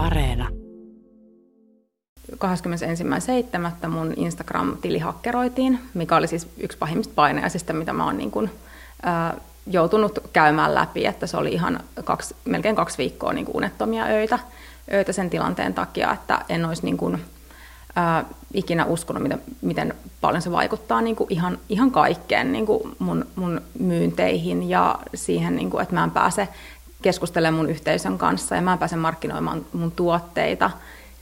Areena. 21.7. mun Instagram-tili hakkeroitiin, mikä oli siis yksi pahimmista paineisista, mitä mä oon niin kuin, ää, joutunut käymään läpi, että se oli ihan kaksi, melkein kaksi viikkoa niin unettomia öitä, öitä sen tilanteen takia, että en olisi niin kuin, ää, ikinä uskonut, miten, miten paljon se vaikuttaa niin kuin ihan, ihan kaikkeen niin kuin mun, mun myynteihin ja siihen, niin kuin, että mä en pääse keskustelemaan mun yhteisön kanssa ja mä en pääse markkinoimaan mun tuotteita,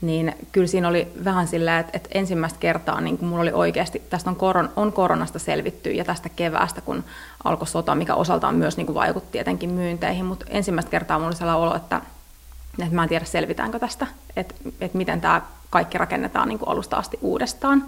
niin kyllä siinä oli vähän silleen, että, että ensimmäistä kertaa niin mulla oli oikeasti, tästä on, koron, on koronasta selvitty ja tästä keväästä, kun alkoi sota, mikä osaltaan myös niin kuin vaikutti tietenkin myynteihin, mutta ensimmäistä kertaa mulla oli sellainen olo, että, että mä en tiedä selvitäänkö tästä, että, että miten tämä kaikki rakennetaan niin kuin alusta asti uudestaan.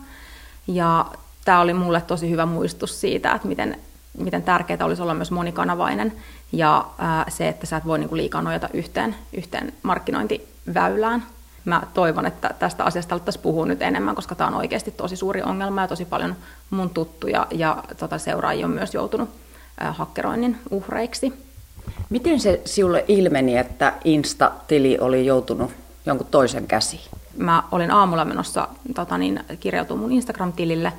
Ja tämä oli mulle tosi hyvä muistus siitä, että miten, miten tärkeää olisi olla myös monikanavainen ja ää, se, että sä et voi niin kuin liikaa nojata yhteen, yhteen markkinointiväylään. Mä toivon, että tästä asiasta alettaisiin puhua nyt enemmän, koska tämä on oikeasti tosi suuri ongelma ja tosi paljon mun tuttuja ja tota, seuraajia on myös joutunut ää, hakkeroinnin uhreiksi. Miten se sinulle ilmeni, että Insta-tili oli joutunut jonkun toisen käsiin? Mä olin aamulla menossa tota niin, kirjautumaan mun Instagram-tilille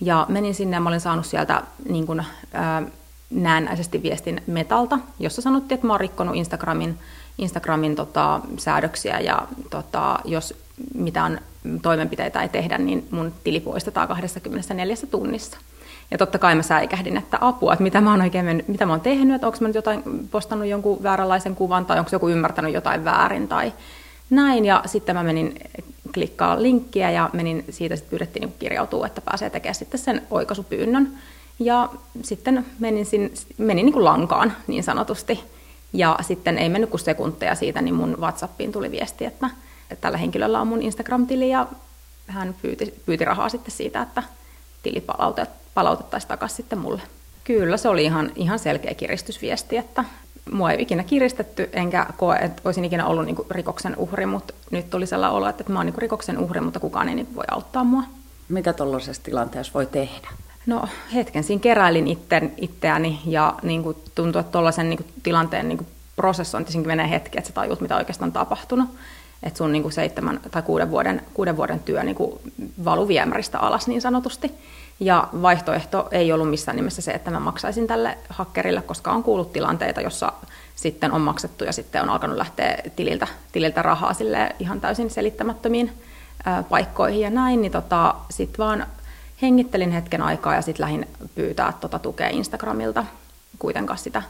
ja menin sinne ja mä olin saanut sieltä niin kun, ää, näennäisesti viestin Metalta, jossa sanottiin, että mä oon rikkonut Instagramin, Instagramin tota, säädöksiä ja tota, jos mitään toimenpiteitä ei tehdä, niin mun tili poistetaan 24 tunnissa. Ja totta kai mä säikähdin, että apua, että mitä mä oon oikein mennyt, mitä mä oon tehnyt, että onko mä nyt jotain postannut jonkun vääränlaisen kuvan tai onko joku ymmärtänyt jotain väärin tai näin. Ja sitten mä menin klikkaa linkkiä ja menin siitä sitten pyydettiin niin kirjautua, että pääsee tekemään sitten sen oikaisupyynnön. Ja sitten menin, sin, menin niin kuin lankaan niin sanotusti. Ja sitten ei mennyt kuin sekunteja siitä, niin mun WhatsAppiin tuli viesti, että, että tällä henkilöllä on mun Instagram-tili ja hän pyyti, pyyti rahaa sitten siitä, että tili palautet, palautettaisiin takaisin sitten mulle. Kyllä, se oli ihan, ihan selkeä kiristysviesti, että mua ei ikinä kiristetty, enkä koe, että olisin ikinä ollut niin rikoksen uhri, mutta nyt tuli sellainen olo, että mä oon niin rikoksen uhri, mutta kukaan ei voi auttaa mua. Mitä tuollaisessa tilanteessa voi tehdä? No hetken siinä keräilin itten, itseäni ja niin kuin tuntui, että tuollaisen niin tilanteen niin prosessointi menee hetki, että sä tajut, mitä oikeastaan on tapahtunut. Että sun niin kuin seitsemän tai kuuden vuoden, kuuden vuoden työ niin kuin valu viemäristä alas niin sanotusti. Ja vaihtoehto ei ollut missään nimessä se, että mä maksaisin tälle hakkerille, koska on kuullut tilanteita, jossa sitten on maksettu ja sitten on alkanut lähteä tililtä, tililtä rahaa sille ihan täysin selittämättömiin paikkoihin ja näin, niin tota, sitten vaan hengittelin hetken aikaa ja sitten lähdin pyytää tota tukea Instagramilta, kuitenkaan sitä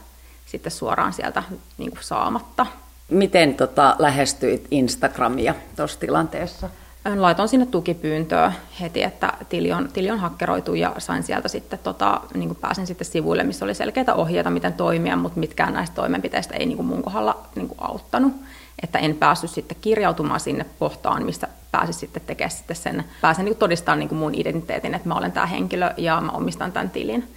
sitten suoraan sieltä niin saamatta. Miten tota, lähestyit Instagramia tuossa tilanteessa? Laitoin sinne tukipyyntöä heti, että tili on, tili on hakkeroitu ja sain sieltä sitten, tota, niin kuin pääsin sitten sivuille, missä oli selkeitä ohjeita, miten toimia, mutta mitkään näistä toimenpiteistä ei niin kuin mun kohdalla niin kuin auttanut. Että en päässyt sitten kirjautumaan sinne pohtaan, mistä pääsin sitten tekemään sitten sen, pääsen niin todistamaan niin kuin mun identiteetin, että mä olen tämä henkilö ja mä omistan tämän tilin.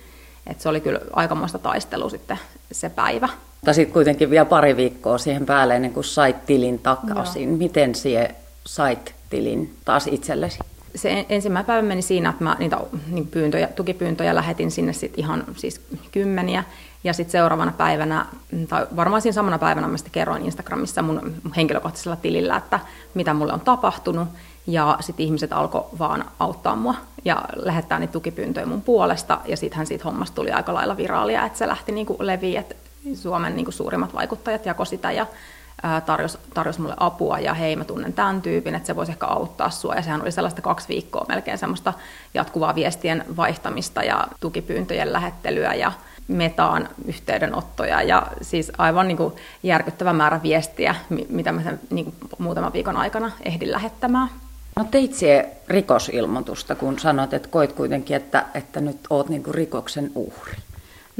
Et se oli kyllä aikamoista taistelu sitten se päivä. Mutta sitten kuitenkin vielä pari viikkoa siihen päälle ennen kuin sait tilin takaisin. Joo. Miten sie sait tilin taas itsellesi? Se ensimmäinen päivä meni siinä, että mä niitä niin pyyntöjä, tukipyyntöjä lähetin sinne sit ihan siis kymmeniä. Ja sitten seuraavana päivänä, tai varmaan siinä samana päivänä mä sitten kerroin Instagramissa mun henkilökohtaisella tilillä, että mitä mulle on tapahtunut. Ja sitten ihmiset alkoi vaan auttaa mua ja lähettää niitä tukipyyntöjä mun puolesta. Ja sittenhän siitä hommasta tuli aika lailla viraalia, että se lähti niinku leviä, että Suomen niinku suurimmat vaikuttajat jako sitä ja tarjosi tarjos mulle apua ja hei mä tunnen tämän tyypin, että se voisi ehkä auttaa sua. Ja sehän oli sellaista kaksi viikkoa melkein semmoista jatkuvaa viestien vaihtamista ja tukipyyntöjen lähettelyä ja metaan yhteydenottoja ja siis aivan niin kuin järkyttävä määrä viestiä, mitä mä sen niin kuin muutaman viikon aikana ehdin lähettämään. No teit sie rikosilmoitusta, kun sanoit, että koit kuitenkin, että, että nyt oot niin kuin rikoksen uhri.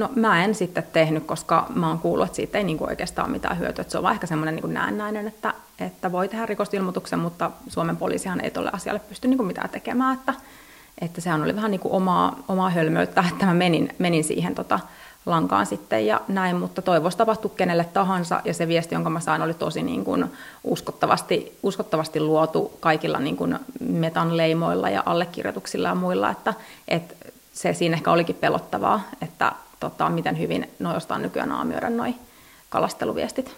No mä en sitten tehnyt, koska mä oon kuullut, että siitä ei niin oikeastaan mitään hyötyä. Että se on vaan ehkä semmoinen niin näennäinen, että, että voi tehdä rikosilmoituksen, mutta Suomen poliisihan ei tuolle asialle pysty niin mitään tekemään. Että, että sehän oli vähän niin kuin omaa, omaa hölmöyttä, että mä menin, menin siihen tota, lankaan sitten ja näin, mutta toivoisi tapahtua kenelle tahansa ja se viesti, jonka mä sain, oli tosi niin kuin uskottavasti, uskottavasti luotu kaikilla niin kuin metan leimoilla ja allekirjoituksilla ja muilla, että, että se siinä ehkä olikin pelottavaa, että tota, miten hyvin noi ostaa nykyään aamioida noi kalasteluviestit.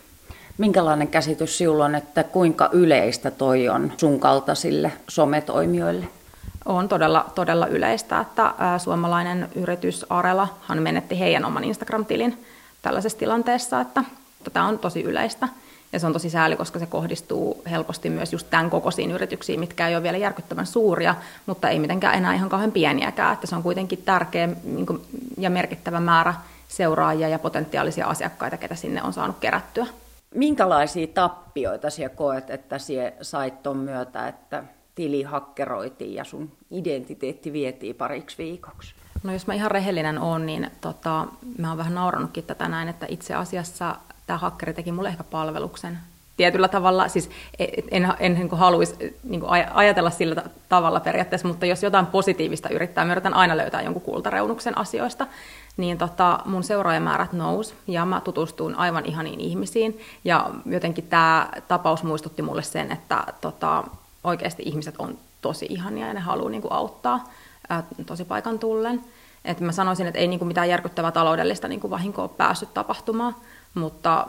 Minkälainen käsitys sinulla on, että kuinka yleistä toi on sun kaltaisille sometoimijoille? On todella, todella yleistä, että suomalainen yritys Arelahan menetti heidän oman Instagram-tilin tällaisessa tilanteessa, että tämä on tosi yleistä. Ja se on tosi sääli, koska se kohdistuu helposti myös just tämän kokoisiin yrityksiin, mitkä ei ole vielä järkyttävän suuria, mutta ei mitenkään enää ihan kauhean pieniäkään. Että se on kuitenkin tärkeä niin kuin, ja merkittävä määrä seuraajia ja potentiaalisia asiakkaita, ketä sinne on saanut kerättyä. Minkälaisia tappioita sinä koet, että sinä sait tuon myötä, että tili hakkeroitiin ja sun identiteetti vietiin pariksi viikoksi? No jos mä ihan rehellinen oon, niin tota, mä oon vähän naurannutkin tätä näin, että itse asiassa tämä hakkeri teki mulle ehkä palveluksen tietyllä tavalla, siis en, en, en niin haluaisi niin ajatella sillä tavalla periaatteessa, mutta jos jotain positiivista yrittää, mä yritän aina löytää jonkun kultareunuksen asioista, niin tota, mun seuraajamäärät nous ja mä tutustuin aivan ihaniin ihmisiin ja jotenkin tämä tapaus muistutti mulle sen, että tota, oikeasti ihmiset on tosi ihania ja ne haluaa niin auttaa ää, tosi paikan tullen. Et mä sanoisin, että ei niin mitään järkyttävää taloudellista niin vahinkoa päässyt tapahtumaan, mutta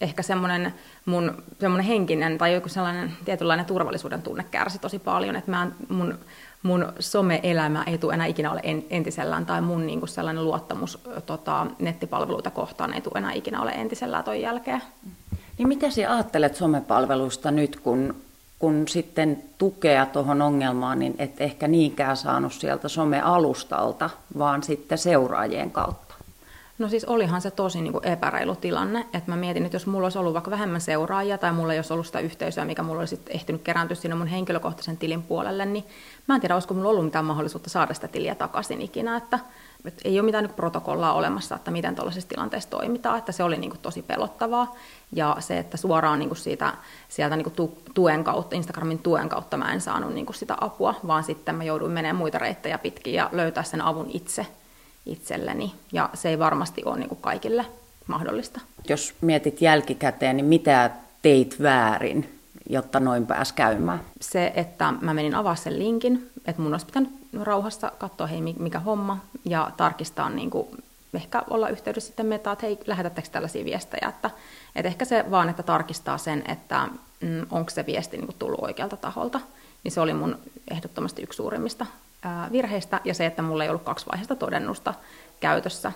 ehkä semmoinen mun semmoinen henkinen tai joku sellainen tietynlainen turvallisuuden tunne kärsi tosi paljon, että mä mun, mun some-elämä ei tule enää ikinä ole entisellään tai mun niin sellainen luottamus tota, nettipalveluita kohtaan ei tule enää ikinä ole entisellään ton jälkeen. Niin mitä sinä ajattelet somepalveluista nyt, kun, kun sitten tukea tuohon ongelmaan, niin et ehkä niinkään saanut sieltä some-alustalta, vaan sitten seuraajien kautta? No siis olihan se tosi niin kuin epäreilu tilanne, että mä mietin, että jos mulla olisi ollut vaikka vähemmän seuraajia tai mulla ei olisi ollut sitä yhteisöä, mikä mulla olisi ehtinyt kerääntyä sinne mun henkilökohtaisen tilin puolelle, niin mä en tiedä, olisiko mulla ollut mitään mahdollisuutta saada sitä tiliä takaisin ikinä, että, että ei ole mitään protokollaa olemassa, että miten tuollaisessa tilanteessa toimitaan, että se oli niin kuin tosi pelottavaa. Ja se, että suoraan niin kuin siitä, sieltä niin kuin tuen kautta, Instagramin tuen kautta mä en saanut niin kuin sitä apua, vaan sitten mä jouduin menemään muita reittejä pitkin ja löytää sen avun itse itselleni, ja se ei varmasti ole niin kuin kaikille mahdollista. Jos mietit jälkikäteen, niin mitä teit väärin, jotta noin pääs käymään? Se, että mä menin avaa sen linkin, että mun olisi pitänyt rauhassa katsoa, hei mikä homma, ja tarkistaa niin kuin, ehkä olla yhteydessä sitten meitä, että hei, lähetättekö tällaisia viestejä, että, että ehkä se vaan, että tarkistaa sen, että mm, onko se viesti niin kuin tullut oikealta taholta, niin se oli mun ehdottomasti yksi suurimmista virheistä ja se, että mulla ei ollut kaksivaiheista todennusta käytössä.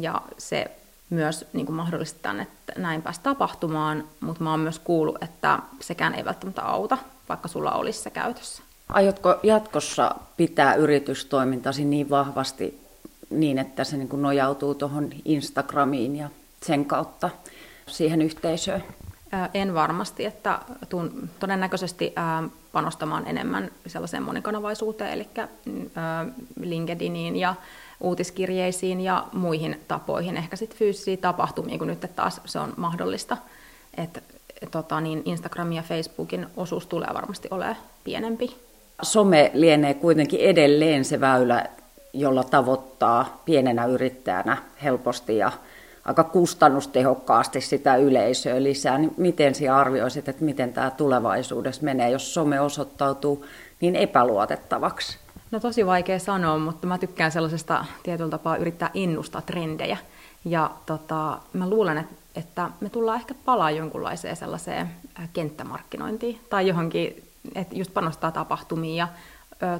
Ja se myös niin kuin mahdollistaa, että näin pääsi tapahtumaan, mutta mä oon myös kuullut, että sekään ei välttämättä auta, vaikka sulla olisi se käytössä. Aiotko jatkossa pitää yritystoimintasi niin vahvasti niin, että se niin kuin nojautuu tuohon Instagramiin ja sen kautta siihen yhteisöön? En varmasti, että tuun todennäköisesti panostamaan enemmän sellaiseen monikanavaisuuteen, eli LinkedIniin ja uutiskirjeisiin ja muihin tapoihin, ehkä sitten fyysisiin tapahtumiin, kun nyt taas se on mahdollista. että tota, niin Instagramin ja Facebookin osuus tulee varmasti olemaan pienempi. Some lienee kuitenkin edelleen se väylä, jolla tavoittaa pienenä yrittäjänä helposti ja aika kustannustehokkaasti sitä yleisöä lisää, niin miten sinä arvioisit, että miten tämä tulevaisuudessa menee, jos some osoittautuu niin epäluotettavaksi? No tosi vaikea sanoa, mutta mä tykkään sellaisesta tietyllä tapaa yrittää innustaa trendejä. Ja tota, mä luulen, että, että me tullaan ehkä palaa jonkunlaiseen sellaiseen kenttämarkkinointiin tai johonkin, että just panostaa tapahtumiin ja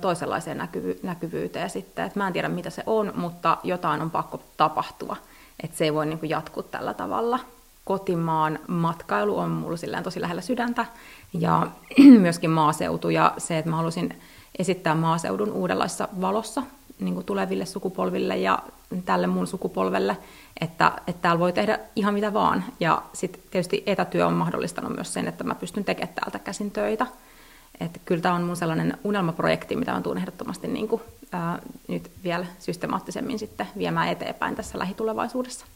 toisenlaiseen näkyvy- näkyvyyteen sitten. Et mä en tiedä, mitä se on, mutta jotain on pakko tapahtua että se ei voi niin kuin jatkua tällä tavalla. Kotimaan matkailu on mulla silleen tosi lähellä sydäntä ja myöskin maaseutu ja se, että mä halusin esittää maaseudun uudenlaisessa valossa niin kuin tuleville sukupolville ja tälle mun sukupolvelle, että, että täällä voi tehdä ihan mitä vaan. Ja sitten tietysti etätyö on mahdollistanut myös sen, että mä pystyn tekemään täältä käsin töitä. Että kyllä tämä on mun sellainen unelmaprojekti, mitä on tuun ehdottomasti niin kuin, ää, nyt vielä systemaattisemmin sitten viemään eteenpäin tässä lähitulevaisuudessa.